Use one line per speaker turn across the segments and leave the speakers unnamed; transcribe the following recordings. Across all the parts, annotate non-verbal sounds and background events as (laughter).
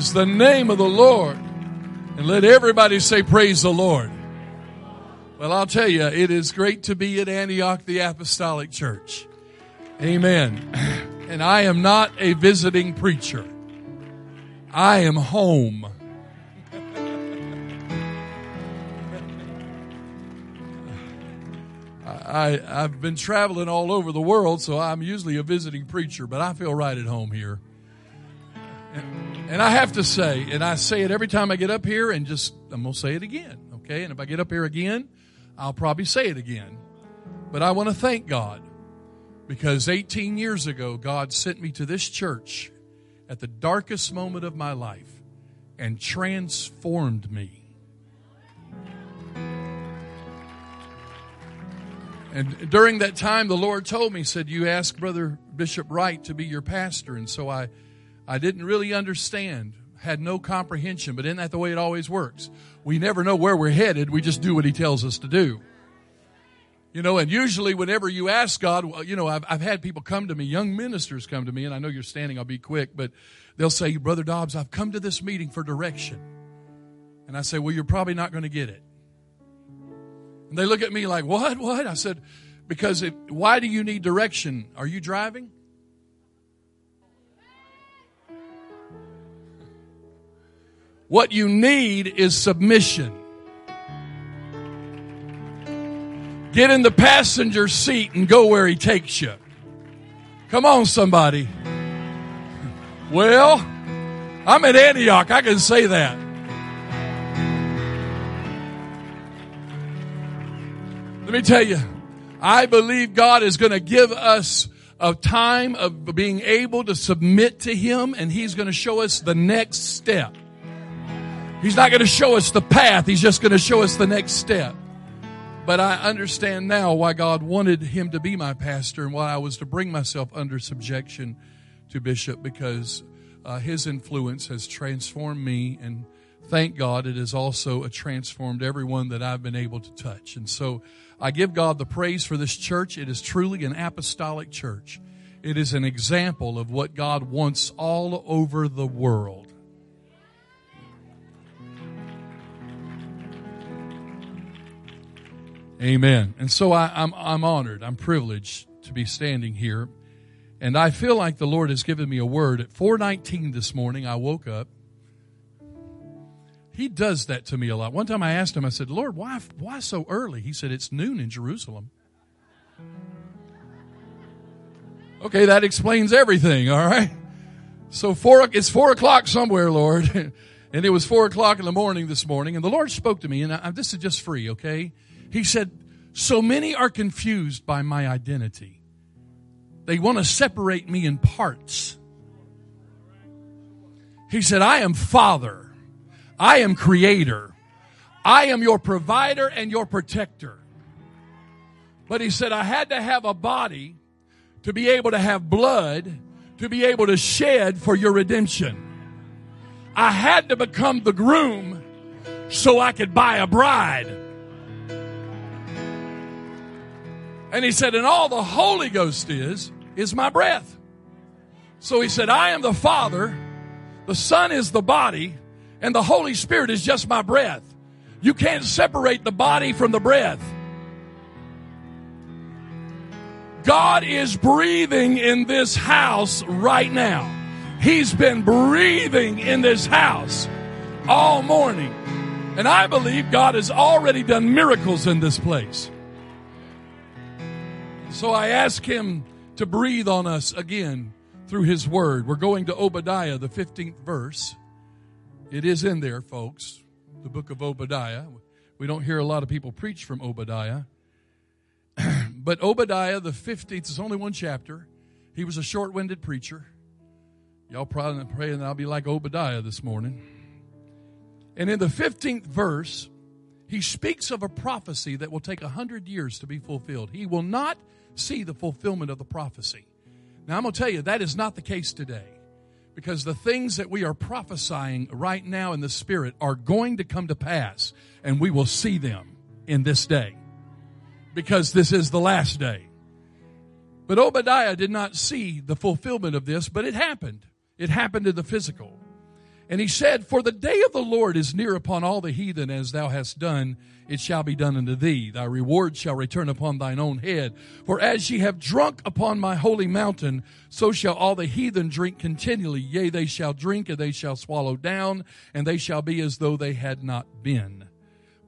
Praise the name of the Lord. And let everybody say, Praise the Lord. Well, I'll tell you, it is great to be at Antioch, the Apostolic Church. Amen. (clears throat) And I am not a visiting preacher. I am home. (laughs) I, I've been traveling all over the world, so I'm usually a visiting preacher, but I feel right at home here. And, I have to say, and I say it every time I get up here, and just, I'm going to say it again, okay? And if I get up here again, I'll probably say it again. But I want to thank God because 18 years ago, God sent me to this church at the darkest moment of my life and transformed me. And during that time, the Lord told me, said, you asked Brother Bishop Wright to be your pastor. And so I, I didn't really understand, had no comprehension, but isn't that the way it always works? We never know where we're headed. We just do what he tells us to do. You know, and usually whenever you ask God, you know, I've, I've had people come to me, young ministers come to me, and I know you're standing, I'll be quick, but they'll say, Brother Dobbs, I've come to this meeting for direction. And I say, well, you're probably not going to get it. And they look at me like, what, what? I said, because it, why do you need direction? Are you driving? What you need is submission. Get in the passenger seat and go where he takes you. Come on, somebody. (laughs) Well, I'm at Antioch. I can say that. Let me tell you, I believe God is going to give us a time of being able to submit to Him and He's going to show us the next step. He's not going to show us the path. He's just going to show us the next step. But I understand now why God wanted him to be my pastor and why I was to bring myself under subjection to Bishop because uh, his influence has transformed me and thank God it has also transformed everyone that I've been able to touch. And so I give God the praise for this church. It is truly an apostolic church. It is an example of what God wants all over the world. Amen. And so I, am I'm, I'm honored. I'm privileged to be standing here. And I feel like the Lord has given me a word. At 419 this morning, I woke up. He does that to me a lot. One time I asked him, I said, Lord, why, why so early? He said, it's noon in Jerusalem. Okay, that explains everything, all right? So four, it's four o'clock somewhere, Lord. (laughs) and it was four o'clock in the morning this morning. And the Lord spoke to me, and I, this is just free, okay? He said, So many are confused by my identity. They want to separate me in parts. He said, I am Father. I am Creator. I am your provider and your protector. But he said, I had to have a body to be able to have blood to be able to shed for your redemption. I had to become the groom so I could buy a bride. And he said, and all the Holy Ghost is, is my breath. So he said, I am the Father, the Son is the body, and the Holy Spirit is just my breath. You can't separate the body from the breath. God is breathing in this house right now. He's been breathing in this house all morning. And I believe God has already done miracles in this place. So I ask him to breathe on us again through his word. We're going to Obadiah, the 15th verse. It is in there, folks, the book of Obadiah. We don't hear a lot of people preach from Obadiah. (clears throat) but Obadiah, the 15th, is only one chapter. He was a short winded preacher. Y'all probably praying that I'll be like Obadiah this morning. And in the 15th verse, he speaks of a prophecy that will take a hundred years to be fulfilled. He will not see the fulfillment of the prophecy. Now, I'm going to tell you, that is not the case today. Because the things that we are prophesying right now in the Spirit are going to come to pass, and we will see them in this day. Because this is the last day. But Obadiah did not see the fulfillment of this, but it happened. It happened in the physical. And he said, For the day of the Lord is near upon all the heathen as thou hast done, it shall be done unto thee. Thy reward shall return upon thine own head. For as ye have drunk upon my holy mountain, so shall all the heathen drink continually. Yea, they shall drink and they shall swallow down, and they shall be as though they had not been.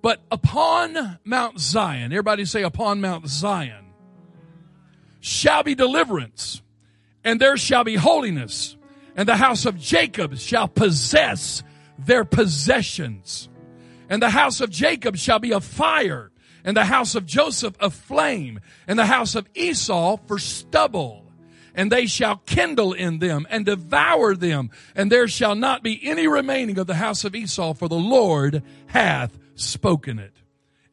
But upon Mount Zion, everybody say upon Mount Zion, shall be deliverance, and there shall be holiness, and the house of Jacob shall possess their possessions. And the house of Jacob shall be a fire, and the house of Joseph a flame, and the house of Esau for stubble. And they shall kindle in them and devour them, and there shall not be any remaining of the house of Esau, for the Lord hath spoken it.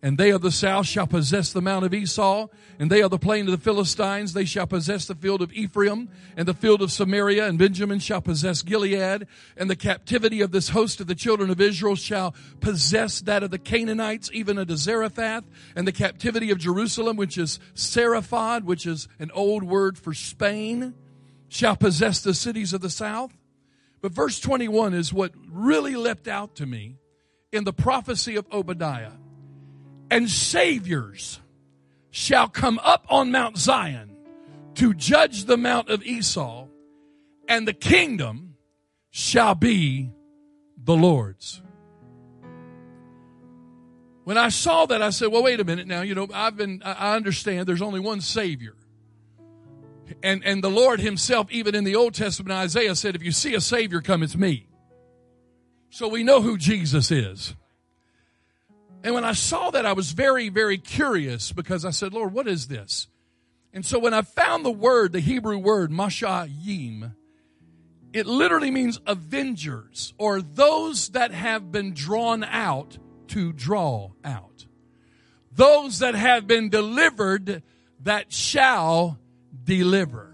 And they of the south shall possess the mount of Esau, and they of the plain of the Philistines, they shall possess the field of Ephraim, and the field of Samaria, and Benjamin shall possess Gilead, and the captivity of this host of the children of Israel shall possess that of the Canaanites, even unto Zarephath, and the captivity of Jerusalem, which is Seraphad, which is an old word for Spain, shall possess the cities of the south. But verse 21 is what really leapt out to me in the prophecy of Obadiah and saviors shall come up on Mount Zion to judge the Mount of Esau, and the kingdom shall be the Lord's. When I saw that, I said, well, wait a minute now. You know, I've been, I understand there's only one Savior. And, and the Lord Himself, even in the Old Testament, Isaiah said, if you see a Savior come, it's me. So we know who Jesus is. And when I saw that, I was very, very curious because I said, Lord, what is this? And so when I found the word, the Hebrew word, mashayim, it literally means avengers or those that have been drawn out to draw out. Those that have been delivered that shall deliver.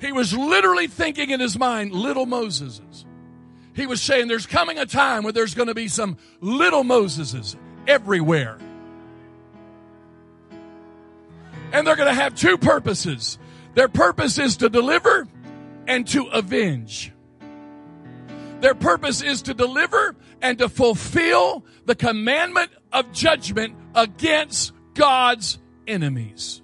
He was literally thinking in his mind, little Moseses. He was saying there's coming a time where there's going to be some little Moseses everywhere. And they're going to have two purposes. Their purpose is to deliver and to avenge. Their purpose is to deliver and to fulfill the commandment of judgment against God's enemies.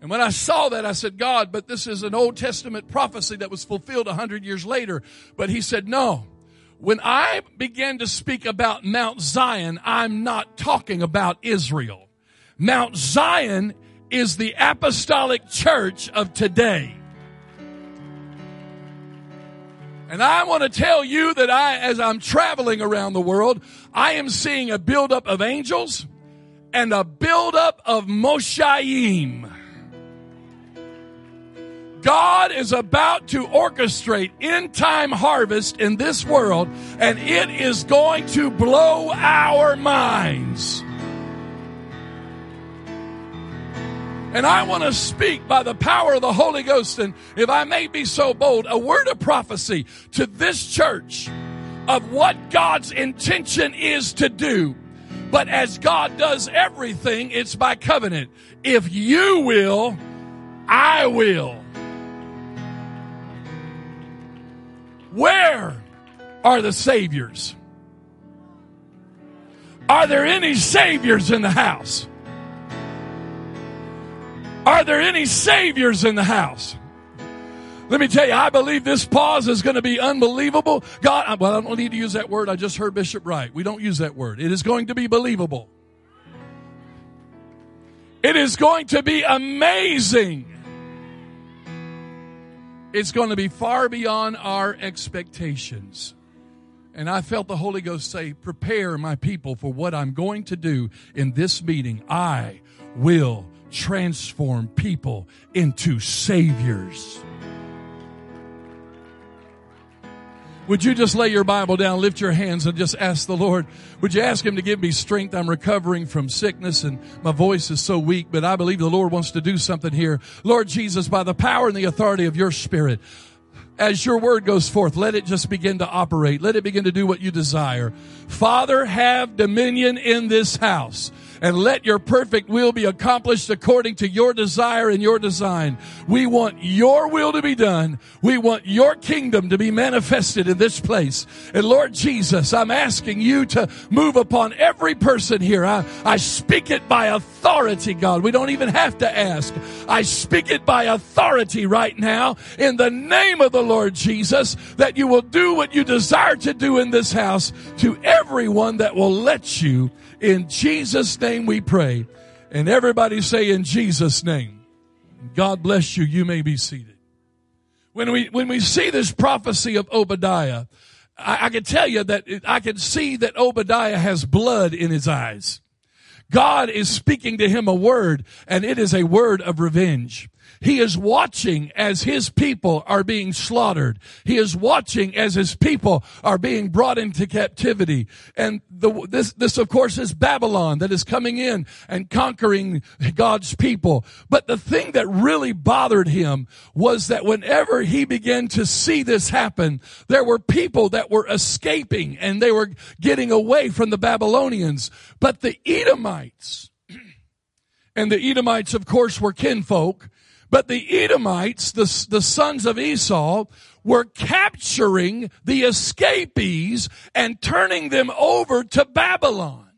And when I saw that, I said, God, but this is an Old Testament prophecy that was fulfilled a hundred years later. But he said, no. When I began to speak about Mount Zion, I'm not talking about Israel. Mount Zion is the apostolic church of today. And I want to tell you that I, as I'm traveling around the world, I am seeing a buildup of angels and a buildup of Moshayim. God is about to orchestrate end time harvest in this world, and it is going to blow our minds. And I want to speak by the power of the Holy Ghost, and if I may be so bold, a word of prophecy to this church of what God's intention is to do. But as God does everything, it's by covenant. If you will, I will. Where are the saviors? Are there any saviors in the house? Are there any saviors in the house? Let me tell you, I believe this pause is going to be unbelievable. God, well, I don't need to use that word. I just heard Bishop Wright. We don't use that word. It is going to be believable. It is going to be amazing. It's going to be far beyond our expectations. And I felt the Holy Ghost say, prepare my people for what I'm going to do in this meeting. I will transform people into saviors. Would you just lay your Bible down, lift your hands, and just ask the Lord? Would you ask Him to give me strength? I'm recovering from sickness and my voice is so weak, but I believe the Lord wants to do something here. Lord Jesus, by the power and the authority of your Spirit, as your word goes forth, let it just begin to operate. Let it begin to do what you desire. Father, have dominion in this house. and let your perfect will be accomplished according to your desire and your design. We want your will to be done. We want your kingdom to be manifested in this place. And Lord Jesus, I'm asking you to move upon every person here. I, I speak it by authority, God. We don't even have to ask. I speak it by authority right now in the name of the Lord Jesus that you will do what you desire to do in this house to everyone that will let you. In Jesus' name we pray. And everybody say in Jesus' name. God bless you. You may be seated. When we, when we see this prophecy of Obadiah, I, I can tell you that it, I can see that Obadiah has blood in his eyes. God is speaking to him a word and it is a word of revenge. He is watching as his people are being slaughtered. He is watching as his people are being brought into captivity. And the, this, this of course is Babylon that is coming in and conquering God's people. But the thing that really bothered him was that whenever he began to see this happen, there were people that were escaping and they were getting away from the Babylonians. But the Edomites, (clears throat) and the Edomites, of course, were kinfolk. But the Edomites, the, the sons of Esau, were capturing the escapees and turning them over to Babylon.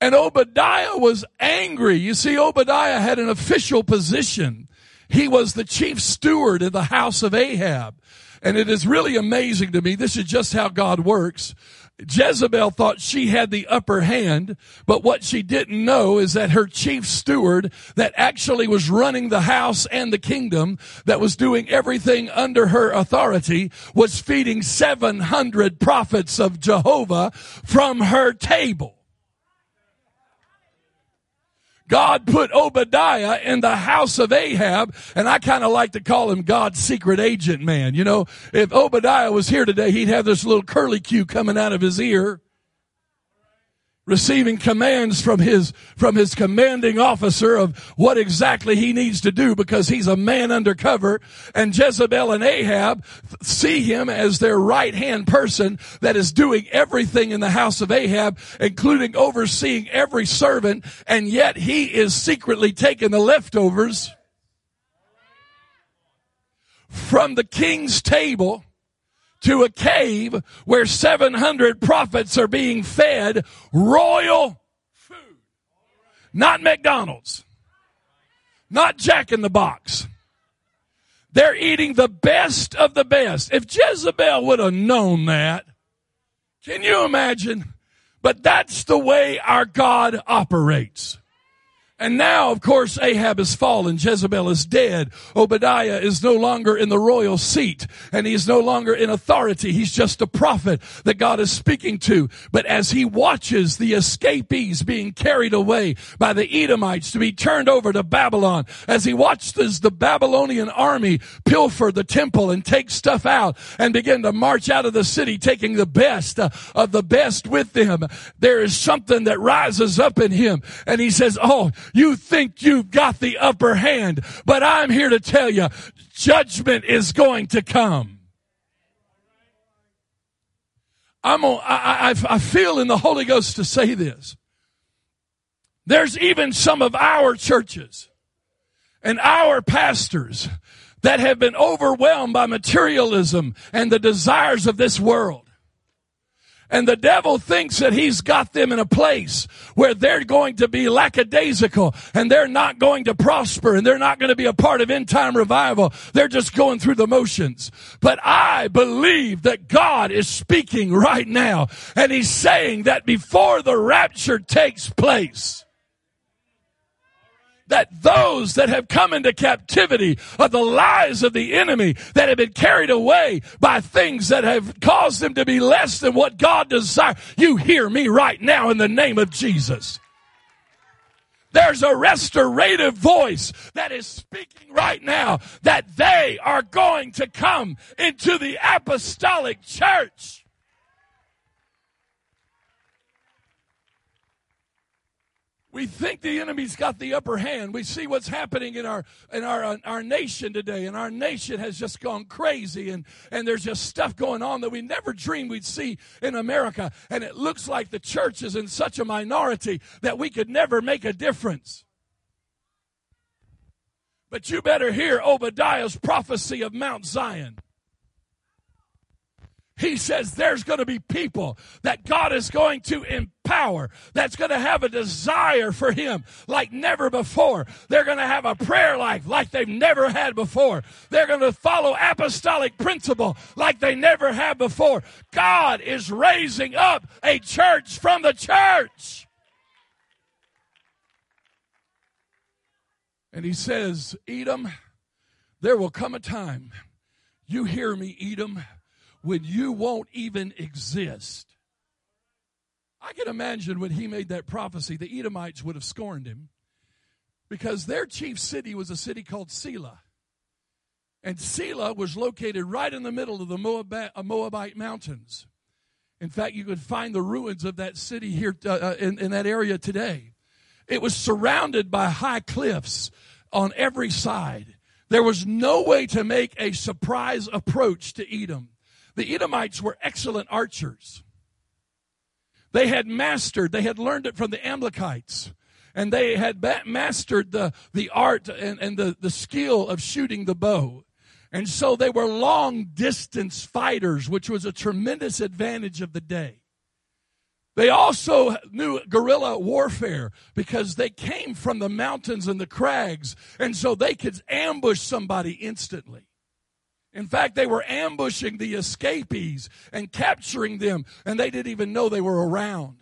And Obadiah was angry. You see, Obadiah had an official position. He was the chief steward of the house of Ahab. And it is really amazing to me. This is just how God works. Jezebel thought she had the upper hand, but what she didn't know is that her chief steward that actually was running the house and the kingdom, that was doing everything under her authority, was feeding 700 prophets of Jehovah from her table. God put Obadiah in the house of Ahab, and I kind of like to call him God's secret agent man. You know, if Obadiah was here today, he'd have this little curly cue coming out of his ear receiving commands from his, from his commanding officer of what exactly he needs to do because he's a man undercover. And Jezebel and Ahab see him as their right hand person that is doing everything in the house of Ahab, including overseeing every servant. And yet he is secretly taking the leftovers from the king's table to a cave where 700 prophets are being fed royal food. Not McDonald's. Not Jack in the Box. They're eating the best of the best. If Jezebel would have known that, can you imagine? But that's the way our God operates. And now, of course, Ahab has fallen. Jezebel is dead. Obadiah is no longer in the royal seat and he's no longer in authority. He's just a prophet that God is speaking to. But as he watches the escapees being carried away by the Edomites to be turned over to Babylon, as he watches the Babylonian army pilfer the temple and take stuff out and begin to march out of the city, taking the best uh, of the best with them, there is something that rises up in him and he says, Oh, you think you've got the upper hand, but I'm here to tell you, judgment is going to come. I'm on i i feel in the Holy Ghost to say this. There's even some of our churches and our pastors that have been overwhelmed by materialism and the desires of this world. And the devil thinks that he's got them in a place where they're going to be lackadaisical and they're not going to prosper and they're not going to be a part of end time revival. They're just going through the motions. But I believe that God is speaking right now and he's saying that before the rapture takes place, that those that have come into captivity of the lies of the enemy that have been carried away by things that have caused them to be less than what God desires. You hear me right now in the name of Jesus. There's a restorative voice that is speaking right now that they are going to come into the apostolic church. We think the enemy's got the upper hand. We see what's happening in our in our uh, our nation today, and our nation has just gone crazy, and and there's just stuff going on that we never dreamed we'd see in America. And it looks like the church is in such a minority that we could never make a difference. But you better hear Obadiah's prophecy of Mount Zion. He says there's going to be people that God is going to empower, that's going to have a desire for Him like never before. They're going to have a prayer life like they've never had before. They're going to follow apostolic principle like they never have before. God is raising up a church from the church. And He says, Edom, there will come a time. You hear me, Edom when you won't even exist. I can imagine when he made that prophecy, the Edomites would have scorned him because their chief city was a city called Selah. And Selah was located right in the middle of the Moabite, uh, mountains. In fact, you could find the ruins of that city here uh, uh, in, in that area today. It was surrounded by high cliffs on every side. There was no way to make a surprise approach to Edom. The Edomites were excellent archers. They had mastered, they had learned it from the Amalekites. And they had mastered the, the art and, and the, the skill of shooting the bow. And so they were long distance fighters, which was a tremendous advantage of the day. They also knew guerrilla warfare because they came from the mountains and the crags, and so they could ambush somebody instantly. In fact, they were ambushing the escapees and capturing them, and they didn't even know they were around.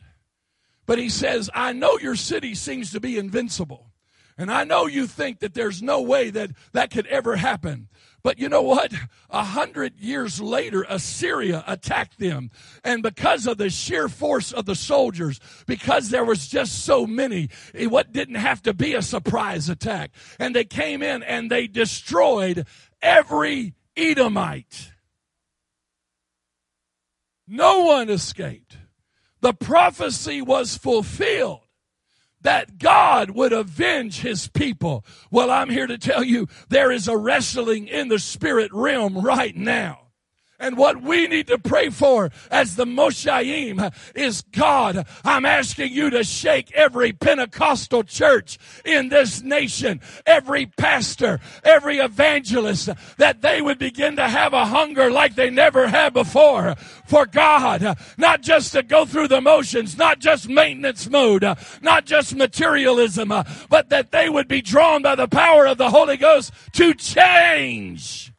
But he says, I know your city seems to be invincible. And I know you think that there's no way that that could ever happen. But you know what? A hundred years later, Assyria attacked them. And because of the sheer force of the soldiers, because there was just so many, it what didn't have to be a surprise attack. And they came in and they destroyed every Edomite. No one escaped. The prophecy was fulfilled that God would avenge his people. Well, I'm here to tell you there is a wrestling in the spirit realm right now. And what we need to pray for as the Moshaim is God, I'm asking you to shake every Pentecostal church in this nation, every pastor, every evangelist, that they would begin to have a hunger like they never had before for God, not just to go through the motions, not just maintenance mode, not just materialism, but that they would be drawn by the power of the Holy Ghost to change.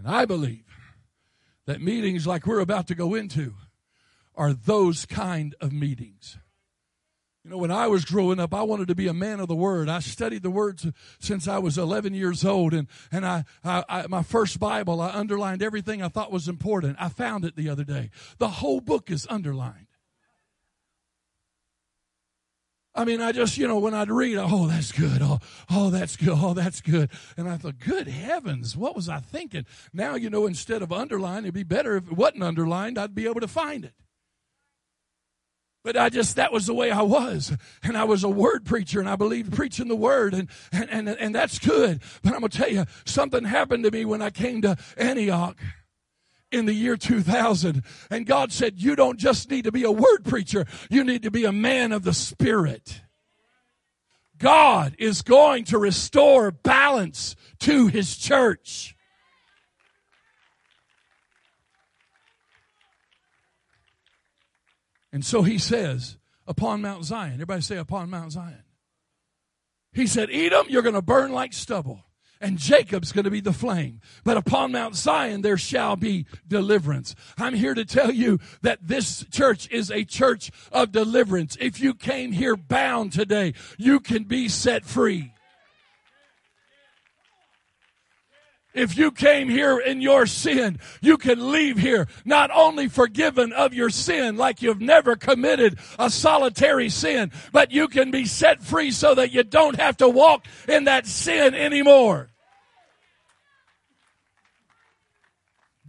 And I believe that meetings like we're about to go into are those kind of meetings. You know, when I was growing up, I wanted to be a man of the word. I studied the words since I was 11 years old. And, and I, I, I, my first Bible, I underlined everything I thought was important. I found it the other day. The whole book is underlined. I mean, I just, you know, when I'd read, oh, that's good. Oh, oh, that's good. Oh, that's good. And I thought, good heavens, what was I thinking? Now, you know, instead of underlined, it'd be better if it wasn't underlined, I'd be able to find it. But I just, that was the way I was. And I was a word preacher and I believed preaching the word and, and, and, and that's good. But I'm going to tell you, something happened to me when I came to Antioch in the year 2000. And God said, you don't just need to be a word preacher, you need to be a man of the Spirit. God is going to restore balance to His church. And so He says, upon Mount Zion, everybody say, upon Mount Zion. He said, Edom, you're going to burn like stubble and Jacob's going to be the flame. But upon Mount Zion there shall be deliverance. I'm here to tell you that this church is a church of deliverance. If you came here bound today, you can be set free. If you came here in your sin, you can leave here not only forgiven of your sin like you've never committed a solitary sin, but you can be set free so that you don't have to walk in that sin anymore.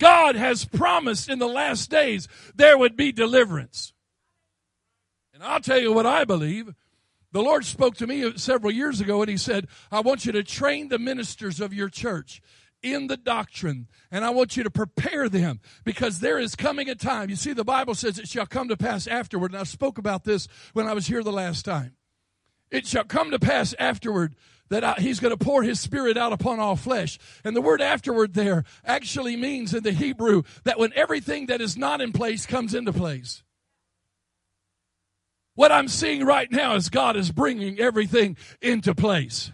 God has promised in the last days there would be deliverance. And I'll tell you what I believe. The Lord spoke to me several years ago and He said, I want you to train the ministers of your church in the doctrine and I want you to prepare them because there is coming a time. You see, the Bible says it shall come to pass afterward. And I spoke about this when I was here the last time. It shall come to pass afterward that I, he's going to pour his spirit out upon all flesh. And the word afterward there actually means in the Hebrew that when everything that is not in place comes into place. What I'm seeing right now is God is bringing everything into place.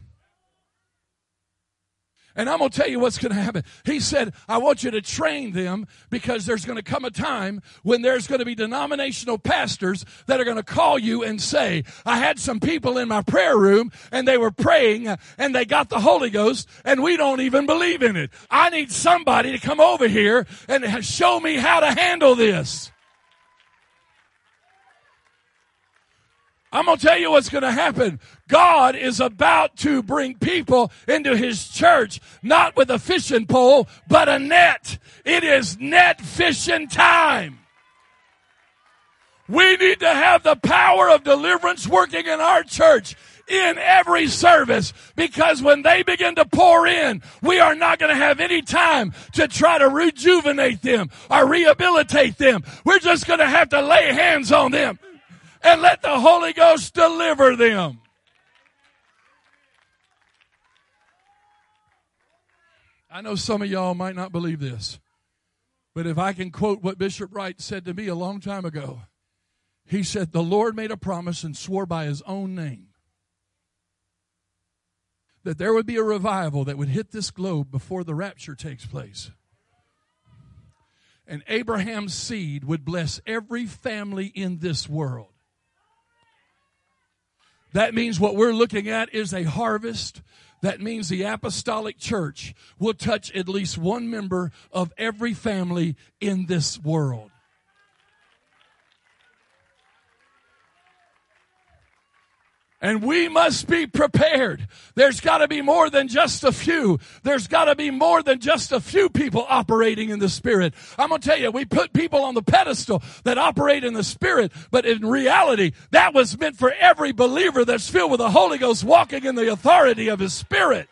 And I'm going to tell you what's going to happen. He said, I want you to train them because there's going to come a time when there's going to be denominational pastors that are going to call you and say, I had some people in my prayer room and they were praying and they got the Holy Ghost and we don't even believe in it. I need somebody to come over here and show me how to handle this. I'm going to tell you what's going to happen. God is about to bring people into his church, not with a fishing pole, but a net. It is net fishing time. We need to have the power of deliverance working in our church in every service because when they begin to pour in, we are not going to have any time to try to rejuvenate them or rehabilitate them. We're just going to have to lay hands on them and let the Holy Ghost deliver them. I know some of y'all might not believe this, but if I can quote what Bishop Wright said to me a long time ago, he said, The Lord made a promise and swore by his own name that there would be a revival that would hit this globe before the rapture takes place. And Abraham's seed would bless every family in this world. That means what we're looking at is a harvest. That means the apostolic church will touch at least one member of every family in this world. And we must be prepared. There's got to be more than just a few. There's got to be more than just a few people operating in the Spirit. I'm going to tell you, we put people on the pedestal that operate in the Spirit, but in reality, that was meant for every believer that's filled with the Holy Ghost walking in the authority of His Spirit.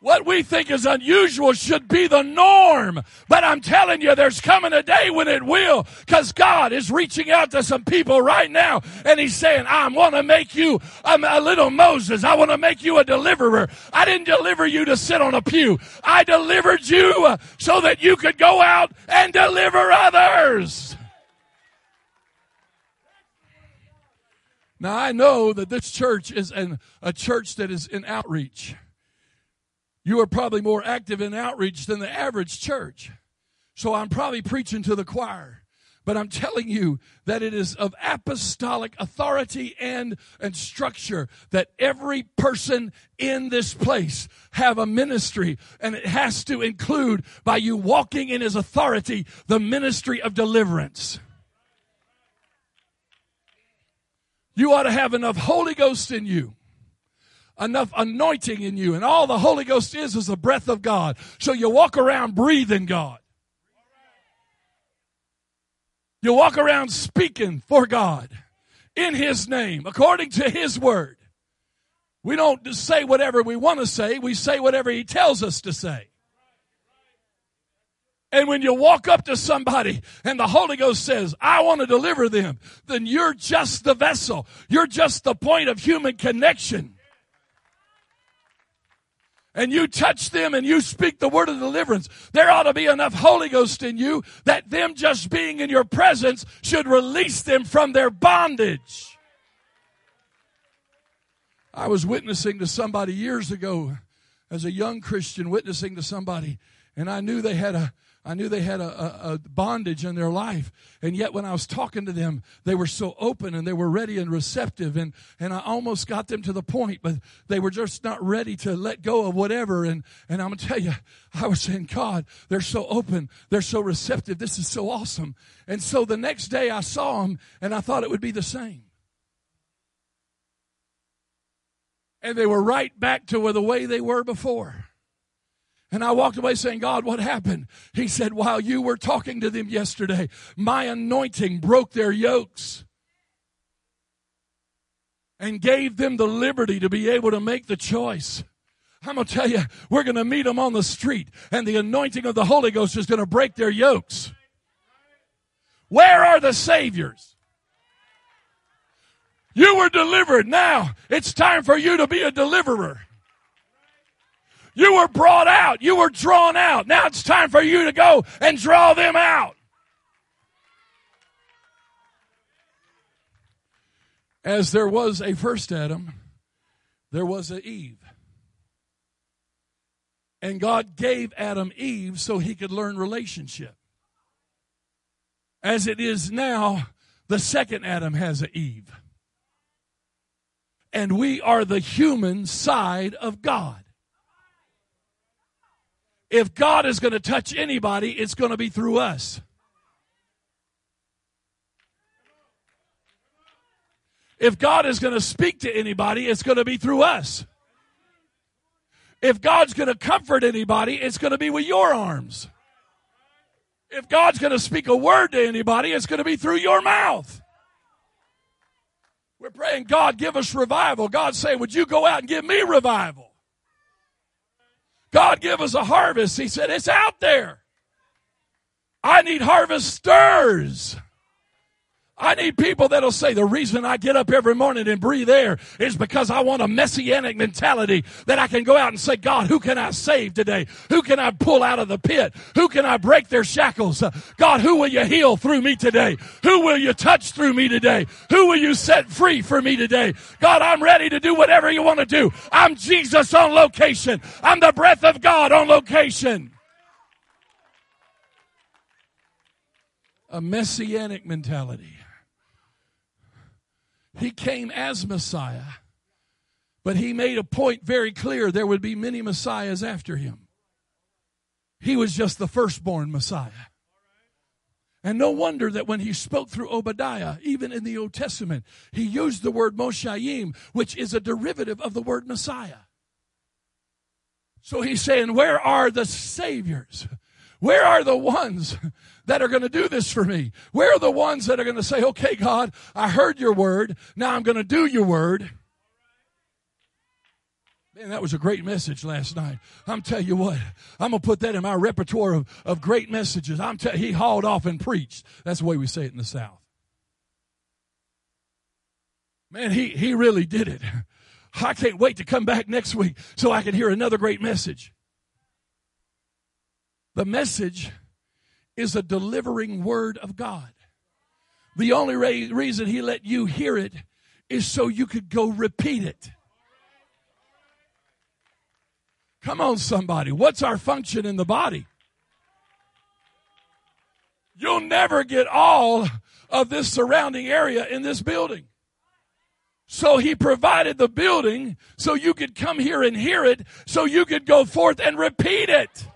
What we think is unusual should be the norm. But I'm telling you, there's coming a day when it will, because God is reaching out to some people right now, and He's saying, I want to make you a little Moses. I want to make you a deliverer. I didn't deliver you to sit on a pew. I delivered you uh, so that you could go out and deliver others. Now I know that this church is an, a church that is in outreach. You are probably more active in outreach than the average church. So I'm probably preaching to the choir. But I'm telling you that it is of apostolic authority and, and structure that every person in this place have a ministry and it has to include by you walking in his authority the ministry of deliverance. You ought to have enough Holy Ghost in you enough anointing in you. And all the Holy Ghost is is the breath of God. So you walk around breathing God. You walk around speaking for God in His name, according to His word. We don't just say whatever we want to say, we say whatever He tells us to say. And when you walk up to somebody and the Holy Ghost says, I want to deliver them, then you're just the vessel. You're just the point of human connection and you touch them and you speak the word of deliverance, there ought to be enough Holy Ghost in you that them just being in your presence should release them from their bondage. I was witnessing to somebody years ago as a young Christian, witnessing to somebody, and I knew they had a I knew they had a, a, a, bondage in their life. And yet when I was talking to them, they were so open and they were ready and receptive. And, and I almost got them to the point, but they were just not ready to let go of whatever. And, and I'm going to tell you, I was saying, God, they're so open. They're so receptive. This is so awesome. And so the next day I saw them and I thought it would be the same. And they were right back to the way they were before. And I walked away saying, God, what happened? He said, while you were talking to them yesterday, my anointing broke their yokes and gave them the liberty to be able to make the choice. I'm going to tell you, we're going to meet them on the street and the anointing of the Holy Ghost is going to break their yokes. Where are the saviors? You were delivered. Now it's time for you to be a deliverer. You were brought out. You were drawn out. Now it's time for you to go and draw them out. As there was a first Adam, there was a Eve. And God gave Adam Eve so he could learn relationship. As it is now, the second Adam has an Eve. And we are the human side of God. If God is going to touch anybody, it's going to be through us. If God is going to speak to anybody, it's going to be through us. If God's going to comfort anybody, it's going to be with your arms. If God's going to speak a word to anybody, it's going to be through your mouth. We're praying, God, give us revival. God say, would you go out and give me revival? God, give us a harvest. He said, it's out there. I need harvesters. I need people that'll say the reason I get up every morning and breathe air is because I want a messianic mentality that I can go out and say, God, who can I save today? Who can I pull out of the pit? Who can I break their shackles? Uh, God, who will you heal through me today? Who will you touch through me today? Who will you set free for me today? God, I'm ready to do whatever you want to do. I'm Jesus on location. I'm the breath of God on location. A messianic mentality. He came as Messiah, but he made a point very clear there would be many Messiahs after him. He was just the firstborn Messiah. And no wonder that when he spoke through Obadiah, even in the Old Testament, he used the word Moshaim, which is a derivative of the word Messiah. So he's saying, Where are the Saviors? Where are the ones that are going to do this for me? Where are the ones that are going to say, okay, God, I heard your word. Now I'm going to do your word. Man, that was a great message last night. I'm telling you what, I'm gonna put that in my repertoire of, of great messages. I'm tell he hauled off and preached. That's the way we say it in the South. Man, he he really did it. I can't wait to come back next week so I can hear another great message. The message is a delivering word of God. The only re- reason he let you hear it is so you could go repeat it. Come on, somebody. What's our function in the body? You'll never get all of this surrounding area in this building. So he provided the building so you could come here and hear it, so you could go forth and repeat it.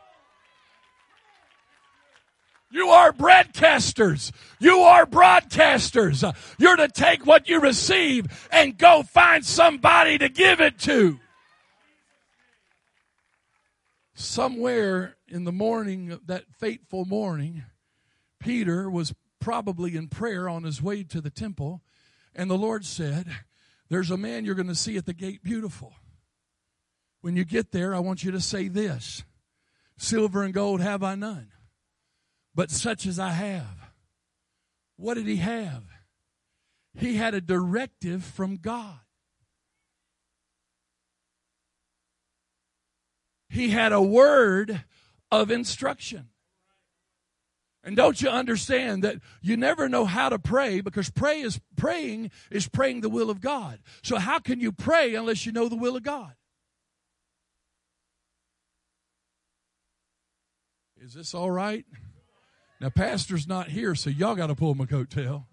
You are broadcasters. You are broadcasters. You're to take what you receive and go find somebody to give it to. Somewhere in the morning, that fateful morning, Peter was probably in prayer on his way to the temple, and the Lord said, There's a man you're going to see at the gate beautiful. When you get there, I want you to say this Silver and gold have I none but such as I have. What did he have? He had a directive from God. He had a word of instruction. And don't you understand that you never know how to pray because pray is praying is praying the will of God. So how can you pray unless you know the will of God? Is this all right? Now, Pastor's not here, so y'all got to pull my coattail.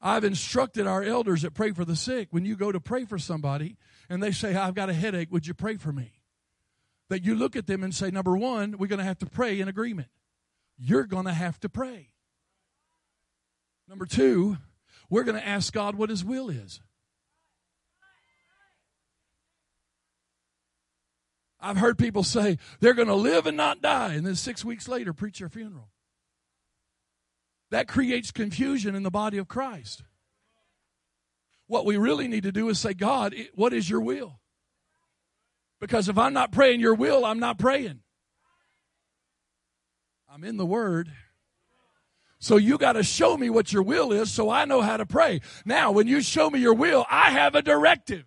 I've instructed our elders that pray for the sick when you go to pray for somebody and they say, I've got a headache, would you pray for me? That you look at them and say, number one, we're going to have to pray in agreement. You're going to have to pray. Number two, we're going to ask God what His will is. I've heard people say they're going to live and not die, and then six weeks later preach their funeral. That creates confusion in the body of Christ. What we really need to do is say, God, what is your will? Because if I'm not praying your will, I'm not praying. I'm in the Word. So you got to show me what your will is so I know how to pray. Now, when you show me your will, I have a directive.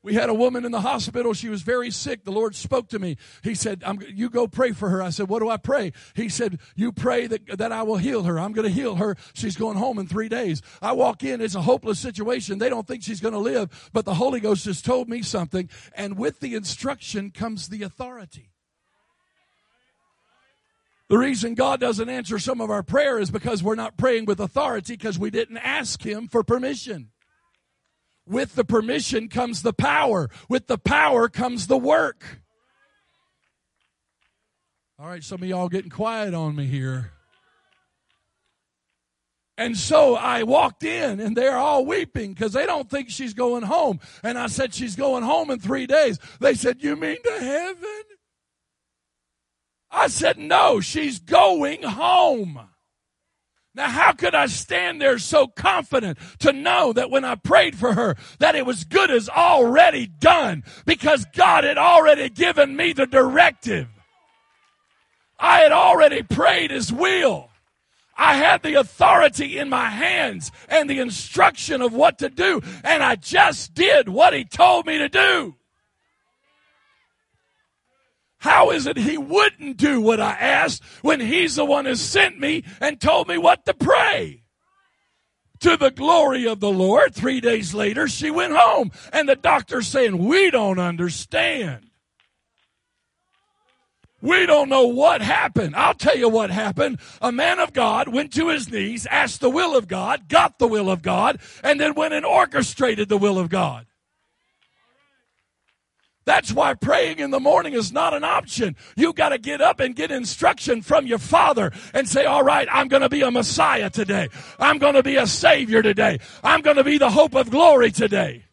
We had a woman in the hospital. She was very sick. The Lord spoke to me. He said, You go pray for her. I said, What do I pray? He said, You pray that, that I will heal her. I'm going to heal her. She's going home in three days. I walk in. It's a hopeless situation. They don't think she's going to live, but the Holy Ghost has told me something. And with the instruction comes the authority. The reason God doesn't answer some of our prayer is because we're not praying with authority because we didn't ask Him for permission. With the permission comes the power. With the power comes the work. All right, some of y'all getting quiet on me here. And so I walked in and they're all weeping because they don't think she's going home. And I said, She's going home in three days. They said, You mean to heaven? I said, No, she's going home. Now, how could I stand there so confident to know that when I prayed for her, that it was good as already done because God had already given me the directive. I had already prayed His will. I had the authority in my hands and the instruction of what to do, and I just did what He told me to do. How is it he wouldn't do what I asked when he's the one who sent me and told me what to pray? To the glory of the Lord, three days later, she went home. And the doctor saying, We don't understand. We don't know what happened. I'll tell you what happened. A man of God went to his knees, asked the will of God, got the will of God, and then went and orchestrated the will of God. That's why praying in the morning is not an option. You got to get up and get instruction from your father and say, all right, I'm going to be a Messiah today. I'm going to be a Savior today. I'm going to be the hope of glory today.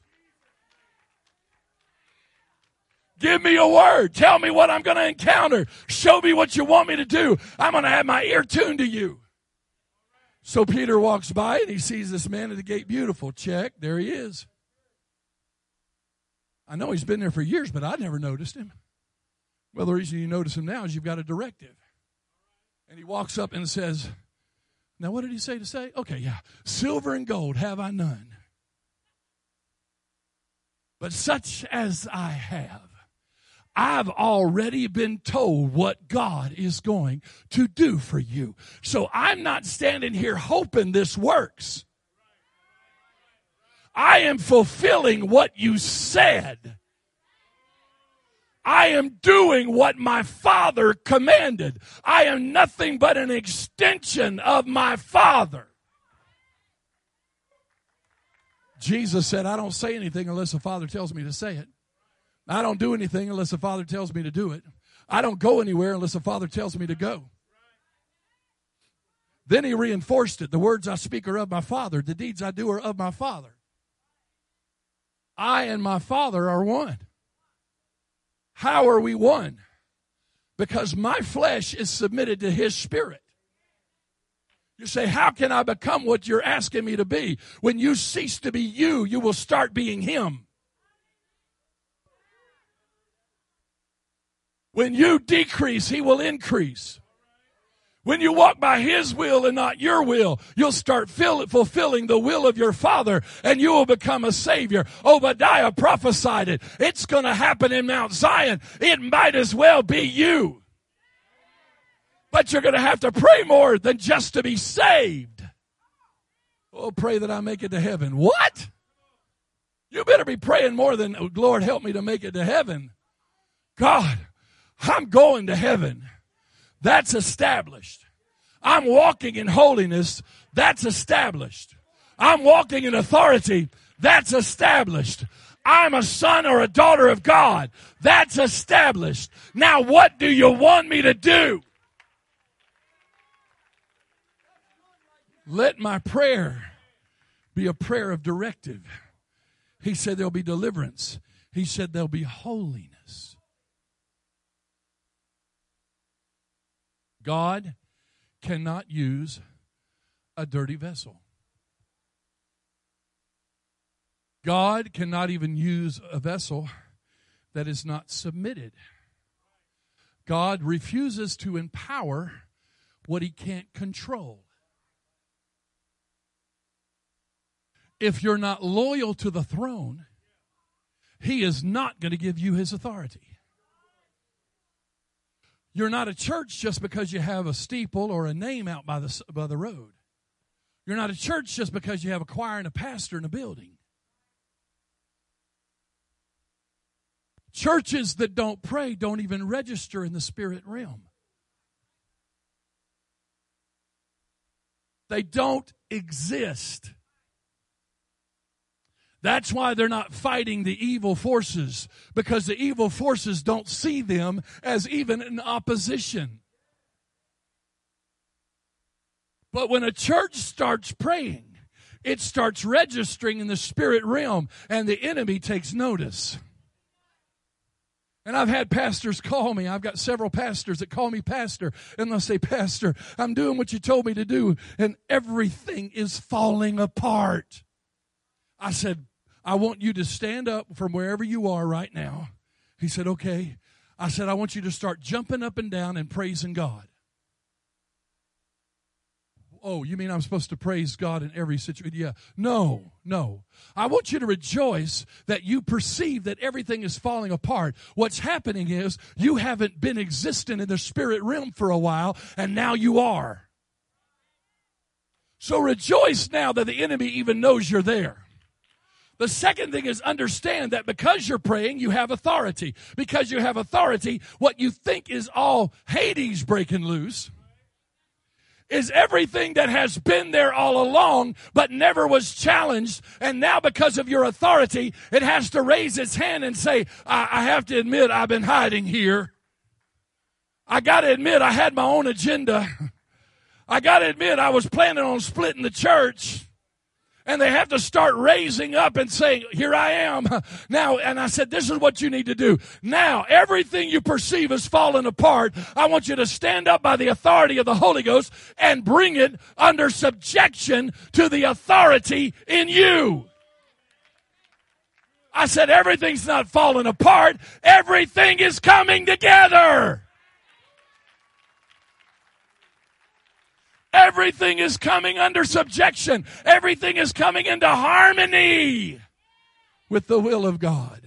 Give me a word. Tell me what I'm going to encounter. Show me what you want me to do. I'm going to have my ear tuned to you. So Peter walks by and he sees this man at the gate. Beautiful. Check. There he is. I know he's been there for years, but I never noticed him. Well, the reason you notice him now is you've got a directive. And he walks up and says, Now, what did he say to say? Okay, yeah. Silver and gold have I none. But such as I have, I've already been told what God is going to do for you. So I'm not standing here hoping this works. I am fulfilling what you said. I am doing what my Father commanded. I am nothing but an extension of my Father. Jesus said, I don't say anything unless the Father tells me to say it. I don't do anything unless the Father tells me to do it. I don't go anywhere unless the Father tells me to go. Then he reinforced it. The words I speak are of my Father. The deeds I do are of my Father. I and my Father are one. How are we one? Because my flesh is submitted to His Spirit. You say, How can I become what you're asking me to be? When you cease to be you, you will start being Him. When you decrease, He will increase. When you walk by His will and not your will, you'll start fulfilling the will of your Father and you will become a Savior. Obadiah prophesied it. It's going to happen in Mount Zion. It might as well be you. But you're going to have to pray more than just to be saved. Oh, pray that I make it to heaven. What? You better be praying more than, Lord, help me to make it to heaven. God, I'm going to heaven. That's established. I'm walking in holiness. That's established. I'm walking in authority. That's established. I'm a son or a daughter of God. That's established. Now, what do you want me to do? Let my prayer be a prayer of directive. He said there'll be deliverance. He said there'll be holiness. God cannot use a dirty vessel. God cannot even use a vessel that is not submitted. God refuses to empower what he can't control. If you're not loyal to the throne, he is not going to give you his authority. You're not a church just because you have a steeple or a name out by the, by the road. You're not a church just because you have a choir and a pastor in a building. Churches that don't pray don't even register in the spirit realm. They don't exist. That's why they're not fighting the evil forces, because the evil forces don't see them as even an opposition. But when a church starts praying, it starts registering in the spirit realm, and the enemy takes notice. And I've had pastors call me. I've got several pastors that call me pastor and they'll say, Pastor, I'm doing what you told me to do and everything is falling apart. I said, I want you to stand up from wherever you are right now. He said, Okay. I said, I want you to start jumping up and down and praising God. Oh, you mean I'm supposed to praise God in every situation? Yeah. No, no. I want you to rejoice that you perceive that everything is falling apart. What's happening is you haven't been existent in the spirit realm for a while, and now you are. So rejoice now that the enemy even knows you're there. The second thing is understand that because you're praying, you have authority. Because you have authority, what you think is all Hades breaking loose is everything that has been there all along, but never was challenged. And now, because of your authority, it has to raise its hand and say, I, I have to admit, I've been hiding here. I got to admit, I had my own agenda. (laughs) I got to admit, I was planning on splitting the church and they have to start raising up and saying, here I am. (laughs) Now, and I said, this is what you need to do. Now, everything you perceive is falling apart. I want you to stand up by the authority of the Holy Ghost and bring it under subjection to the authority in you. I said, everything's not falling apart. Everything is coming together. Everything is coming under subjection. Everything is coming into harmony with the will of God.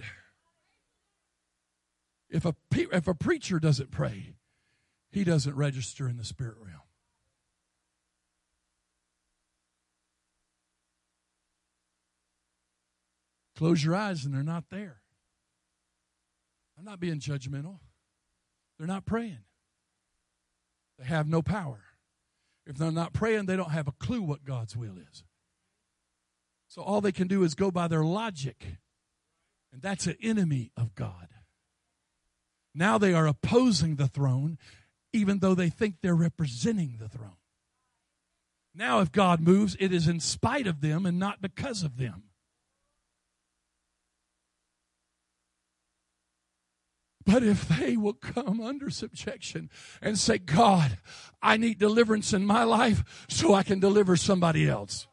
If a, if a preacher doesn't pray, he doesn't register in the spirit realm. Close your eyes and they're not there. I'm not being judgmental. They're not praying. They have no power. If they're not praying, they don't have a clue what God's will is. So all they can do is go by their logic. And that's an enemy of God. Now they are opposing the throne, even though they think they're representing the throne. Now, if God moves, it is in spite of them and not because of them. But if they will come under subjection and say, God, I need deliverance in my life so I can deliver somebody else.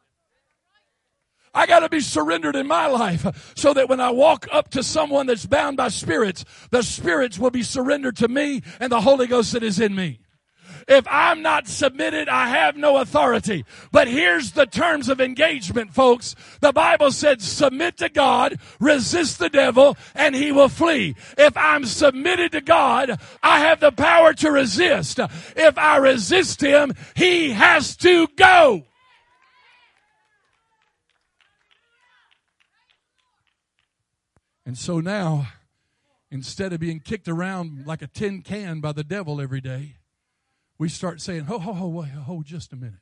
I got to be surrendered in my life so that when I walk up to someone that's bound by spirits, the spirits will be surrendered to me and the Holy Ghost that is in me. If I'm not submitted, I have no authority. But here's the terms of engagement, folks. The Bible said, submit to God, resist the devil, and he will flee. If I'm submitted to God, I have the power to resist. If I resist him, he has to go. And so now, instead of being kicked around like a tin can by the devil every day, we start saying, ho, ho, ho, wait, hold just a minute.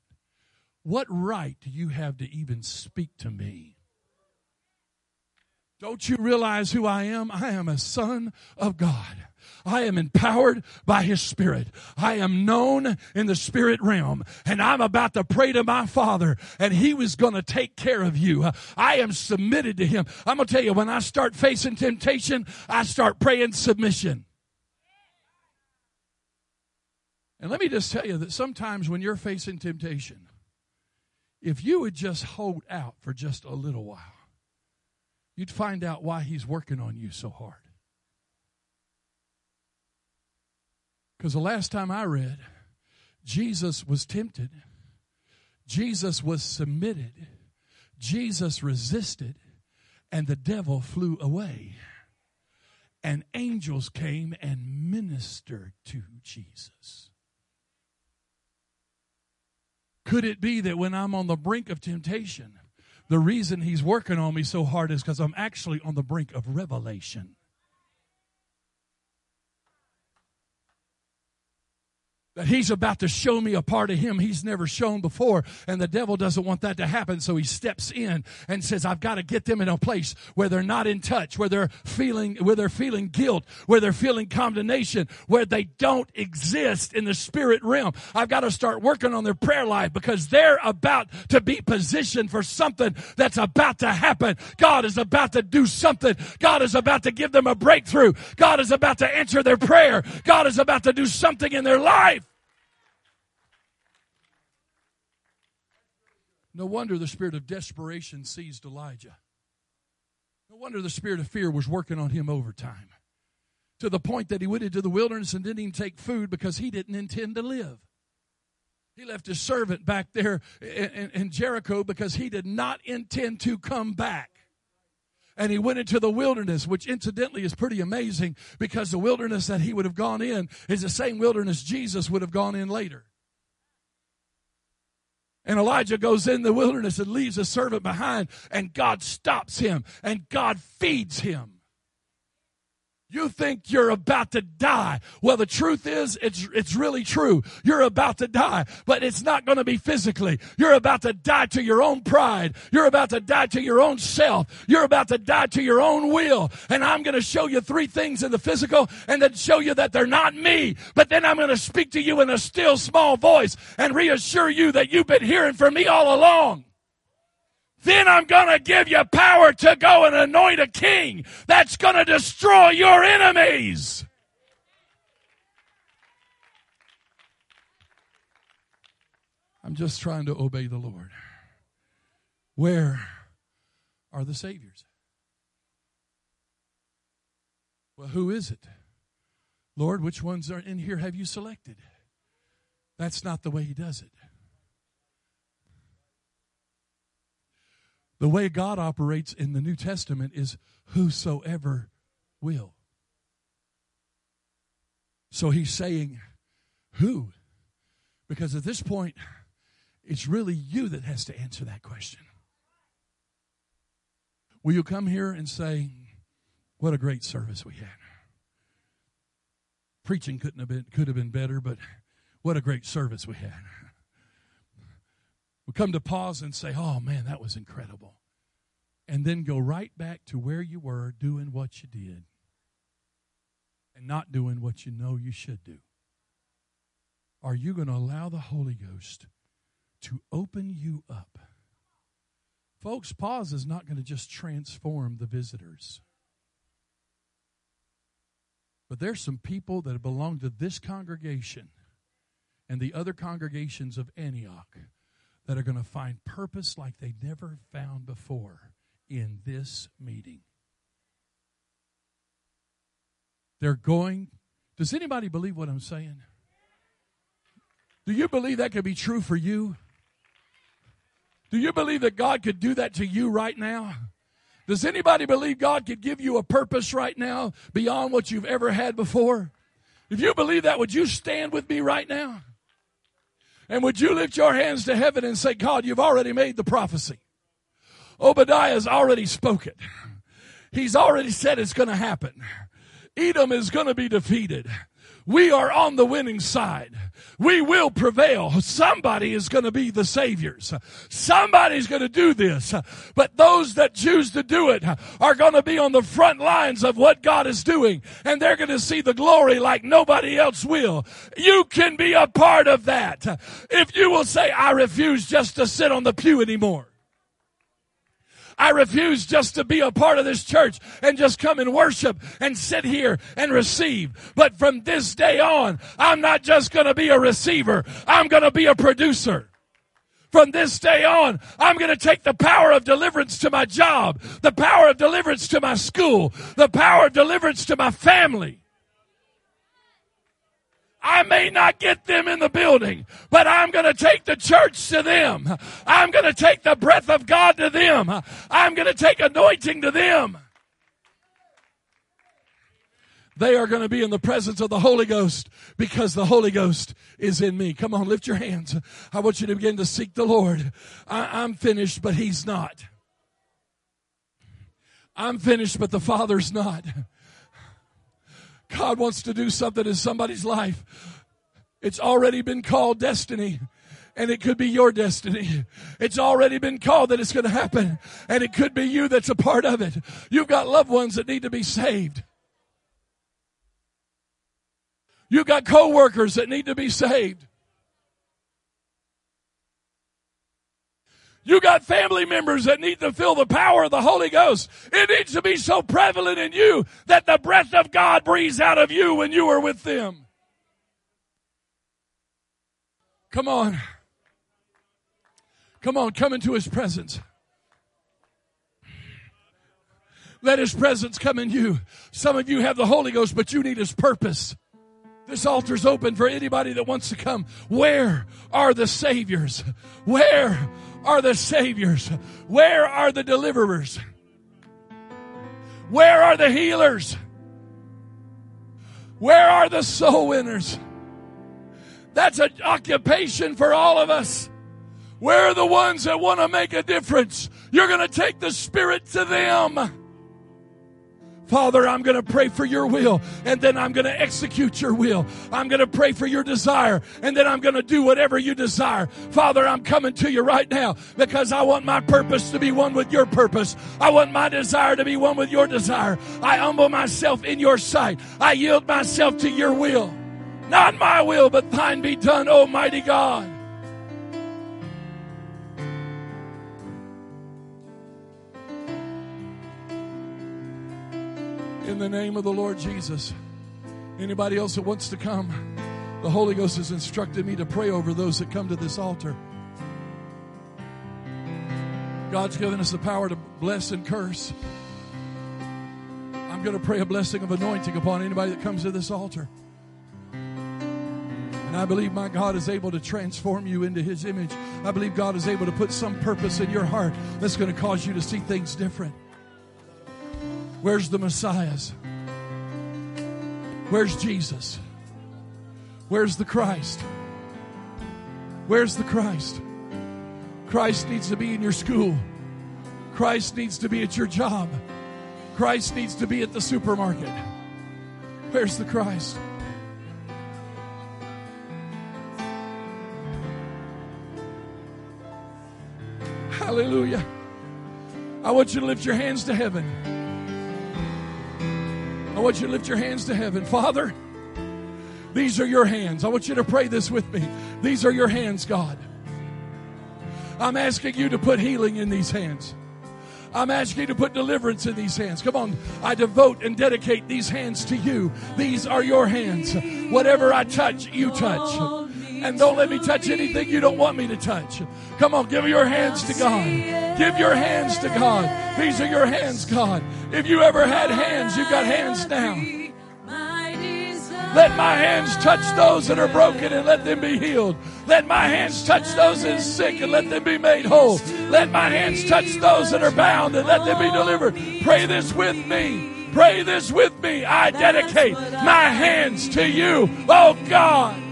What right do you have to even speak to me? Don't you realize who I am? I am a son of God. I am empowered by His Spirit. I am known in the Spirit realm. And I'm about to pray to my Father, and He was going to take care of you. I am submitted to Him. I'm going to tell you, when I start facing temptation, I start praying submission. And let me just tell you that sometimes when you're facing temptation, if you would just hold out for just a little while, you'd find out why He's working on you so hard. Because the last time I read, Jesus was tempted, Jesus was submitted, Jesus resisted, and the devil flew away. And angels came and ministered to Jesus. Could it be that when I'm on the brink of temptation, the reason he's working on me so hard is because I'm actually on the brink of revelation? That he's about to show me a part of him he's never shown before. And the devil doesn't want that to happen. So he steps in and says, I've got to get them in a place where they're not in touch, where they're feeling, where they're feeling guilt, where they're feeling condemnation, where they don't exist in the spirit realm. I've got to start working on their prayer life because they're about to be positioned for something that's about to happen. God is about to do something. God is about to give them a breakthrough. God is about to answer their prayer. God is about to do something in their life. No wonder the spirit of desperation seized Elijah. No wonder the spirit of fear was working on him overtime. To the point that he went into the wilderness and didn't even take food because he didn't intend to live. He left his servant back there in, in, Jericho because he did not intend to come back. And he went into the wilderness, which incidentally is pretty amazing because the wilderness that he would have gone in is the same wilderness Jesus would have gone in later. And Elijah goes in the wilderness and leaves a servant behind, and God stops him, and God feeds him. You think you're about to die. Well, the truth is, it's, it's really true. You're about to die, but it's not going to be physically. You're about to die to your own pride. You're about to die to your own self. You're about to die to your own will. And I'm going to show you three things in the physical and then show you that they're not me. But then I'm going to speak to you in a still small voice and reassure you that you've been hearing from me all along. Then I'm going to give you power to go and anoint a king that's going to destroy your enemies. I'm just trying to obey the Lord. Where are the Saviors? Well, who is it? Lord, which ones are in here have you selected? That's not the way He does it. The way God operates in the New Testament is whosoever will. So he's saying, who? Because at this point, it's really you that has to answer that question. Will you come here and say, What a great service we had? Preaching couldn't have been could have been better, but what a great service we had. We come to pause and say, oh man, that was incredible. And then go right back to where you were doing what you did and not doing what you know you should do. Are you going to allow the Holy Ghost to open you up? Folks, pause is not going to just transform the visitors. But there's some people that belong to this congregation and the other congregations of Antioch that are going to find purpose like they never found before in this meeting. They're going. Does anybody believe what I'm saying? Do you believe that could be true for you? Do you believe that God could do that to you right now? Does anybody believe God could give you a purpose right now beyond what you've ever had before? If you believe that, would you stand with me right now? And would you lift your hands to heaven and say, God, you've already made the prophecy. Obadiah's already spoken. He's already said it's going to happen. Edom is going to be defeated. We are on the winning side. We will prevail. Somebody is going to be the saviors. Somebody's going to do this. But those that choose to do it are going to be on the front lines of what God is doing. And they're going to see the glory like nobody else will. You can be a part of that. If you will say, I refuse just to sit on the pew anymore. I refuse just to be a part of this church and just come and worship and sit here and receive. But from this day on, I'm not just going to be a receiver. I'm going to be a producer. From this day on, I'm going to take the power of deliverance to my job, the power of deliverance to my school, the power of deliverance to my family. I may not get them in the building, but I'm going to take the church to them. I'm going to take the breath of God to them. I'm going to take anointing to them. They are going to be in the presence of the Holy Ghost because the Holy Ghost is in me. Come on, lift your hands. I want you to begin to seek the Lord. I, am finished, but He's not. I'm finished, but the Father's not. God wants to do something in somebody's life. It's already been called destiny and it could be your destiny. It's already been called that it's going to happen, and it could be you that's a part of it. You've got loved ones that need to be saved. You've got co-workers that need to be saved. You got family members that need to feel the power of the Holy Ghost. It needs to be so prevalent in you that the breath of God breathes out of you when you are with them. Come on. Come on, come into His presence. Let His presence come in you. Some of you have the Holy Ghost, but you need His purpose. This altar's open for anybody that wants to come. Where are the Saviors? Where are the saviors? Where are the deliverers? Where are the healers? Where are the soul winners? That's an occupation for all of us. Where are the ones that want to make a difference? You're going to take the Spirit to them. Father, I'm going to pray for your will and then I'm going to execute your will. I'm going to pray for your desire and then I'm going to do whatever you desire. Father, I'm coming to you right now because I want my purpose to be one with your purpose. I want my desire to be one with your desire. I humble myself in your sight. I yield myself to your will. Not my will, but thine be done, Almighty God. In the name of the Lord Jesus. Anybody else that wants to come? The Holy Ghost has instructed me to pray over those that come to this altar. God's given us the power to bless and curse. I'm going to pray a blessing of anointing upon anybody that comes to this altar. And I believe my God is able to transform you into His image. I believe God is able to put some purpose in your heart that's going to cause you to see things different. Where's the Messiahs? Where's Jesus? Where's the Christ? Where's the Christ? Christ needs to be in your school. Christ needs to be at your job. Christ needs to be at the supermarket. Where's the Christ? Hallelujah. I want you to lift your hands to heaven. I want you to lift your hands to heaven. Father, these are your hands. I want you to pray this with me. These are your hands, God. I'm asking you to put healing in these hands. I'm asking you to put deliverance in these hands. Come on. I devote and dedicate these hands to you. These are your hands. Whatever I touch, you touch. And don't let me touch anything you don't want me to touch. Come on, give your hands to God. Give your hands to God. These are your hands, God. If you ever had hands, you've got hands now. Let my hands touch those that are broken and let them be healed. Let my hands touch those that are sick and let them be made whole. Let my hands touch those that are bound and let them be delivered. Pray this with me. Pray this with me. I dedicate my hands to you, oh God.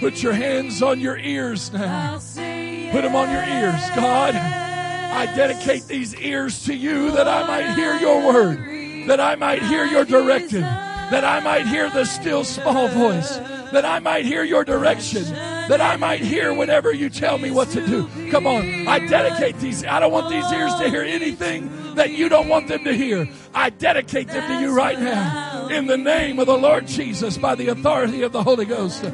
Put your hands on your ears now. Put them on your ears. God, I dedicate these ears to you that I might hear your word, that I might hear your directive, that I might hear the still small voice, that I might hear your direction, that I might hear whenever you tell me what to do. Come on, I dedicate these. I don't want these ears to hear anything that you don't want them to hear. I dedicate them to you right now. In the name of the Lord Jesus, by the authority of the Holy Ghost.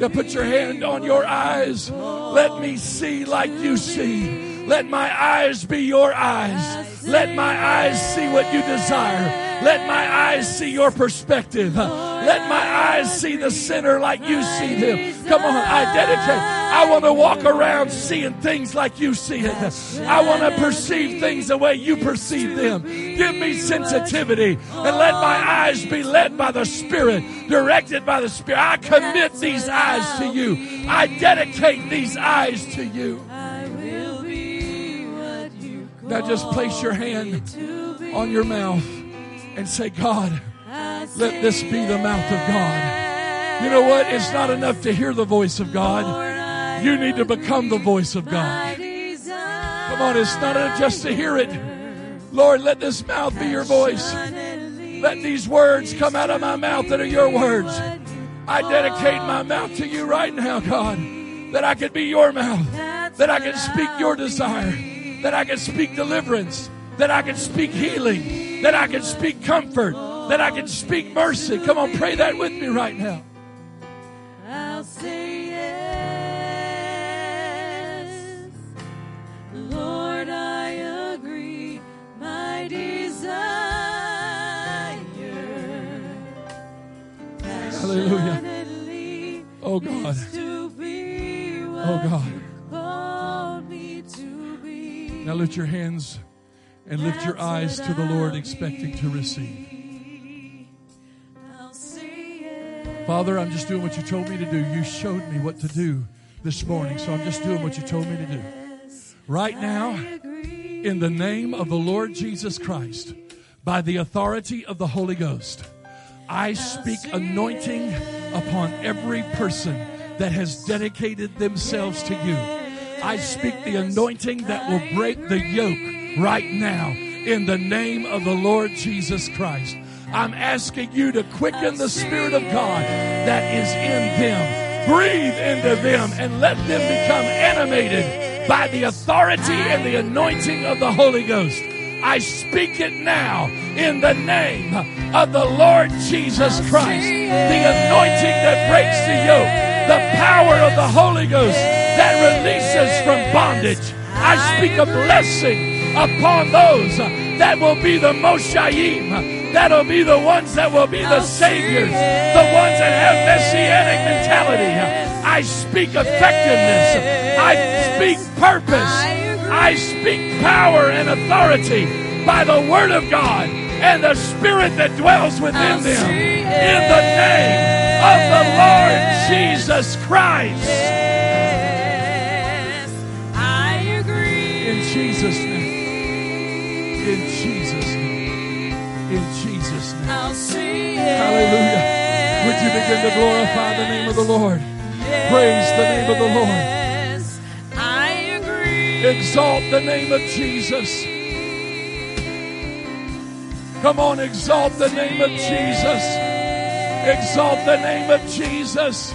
Now put your hand on your eyes. Let me see like you see. Let my eyes be your eyes. Let my eyes see what you desire. Let my eyes see your perspective. Let my eyes see the sinner like you see them. Come on, I dedicate. I want to walk around seeing things like you see it. I want to perceive things the way you perceive them. Give me sensitivity and let my eyes be led by the Spirit, directed by the Spirit. I commit these eyes to you. I dedicate these eyes to you. Now just place your hand on your mouth and say, God, let this be the mouth of God. You know what? It's not enough to hear the voice of God. You need to become the voice of God. Come on, it's not enough just to hear it. Lord, let this mouth be your voice. Let these words come out of my mouth that are your words. I dedicate my mouth to you right now, God, that I can be your mouth, that I can speak your desire that I can speak deliverance, that I can speak healing, that I can speak comfort, that I can speak mercy. Come on, pray that with me right now.
I'll say yes. Lord, I agree. My desire.
Hallelujah. Oh God. Oh God. Now lift your hands and lift your eyes to the Lord, expecting to receive. Father, I'm just doing what you told me to do. You showed me what to do this morning, so I'm just doing what you told me to do. Right now, in the name of the Lord Jesus Christ, by the authority of the Holy Ghost, I speak anointing upon every person that has dedicated themselves to you. I speak the anointing that will break the yoke right now in the name of the Lord Jesus Christ. I'm asking you to quicken the Spirit of God that is in them. Breathe into them and let them become animated by the authority and the anointing of the Holy Ghost. I speak it now in the name of the Lord Jesus Christ. The anointing that breaks the yoke, the power of the Holy Ghost that releases from bondage. I speak a blessing upon those that will be the Moshaim, that'll be the ones that will be the saviors, the ones that have messianic mentality. I speak effectiveness. I speak purpose. I speak power and authority by the word of God and the spirit that dwells within them. In the name of the Lord Jesus Christ. Jesus' name. In Jesus' name. In Jesus' name. Hallelujah. Would you begin to glorify the name of the Lord? Praise the name of the Lord. I agree. Exalt the name of Jesus. Come on, exalt the name of Jesus. Exalt the name of Jesus.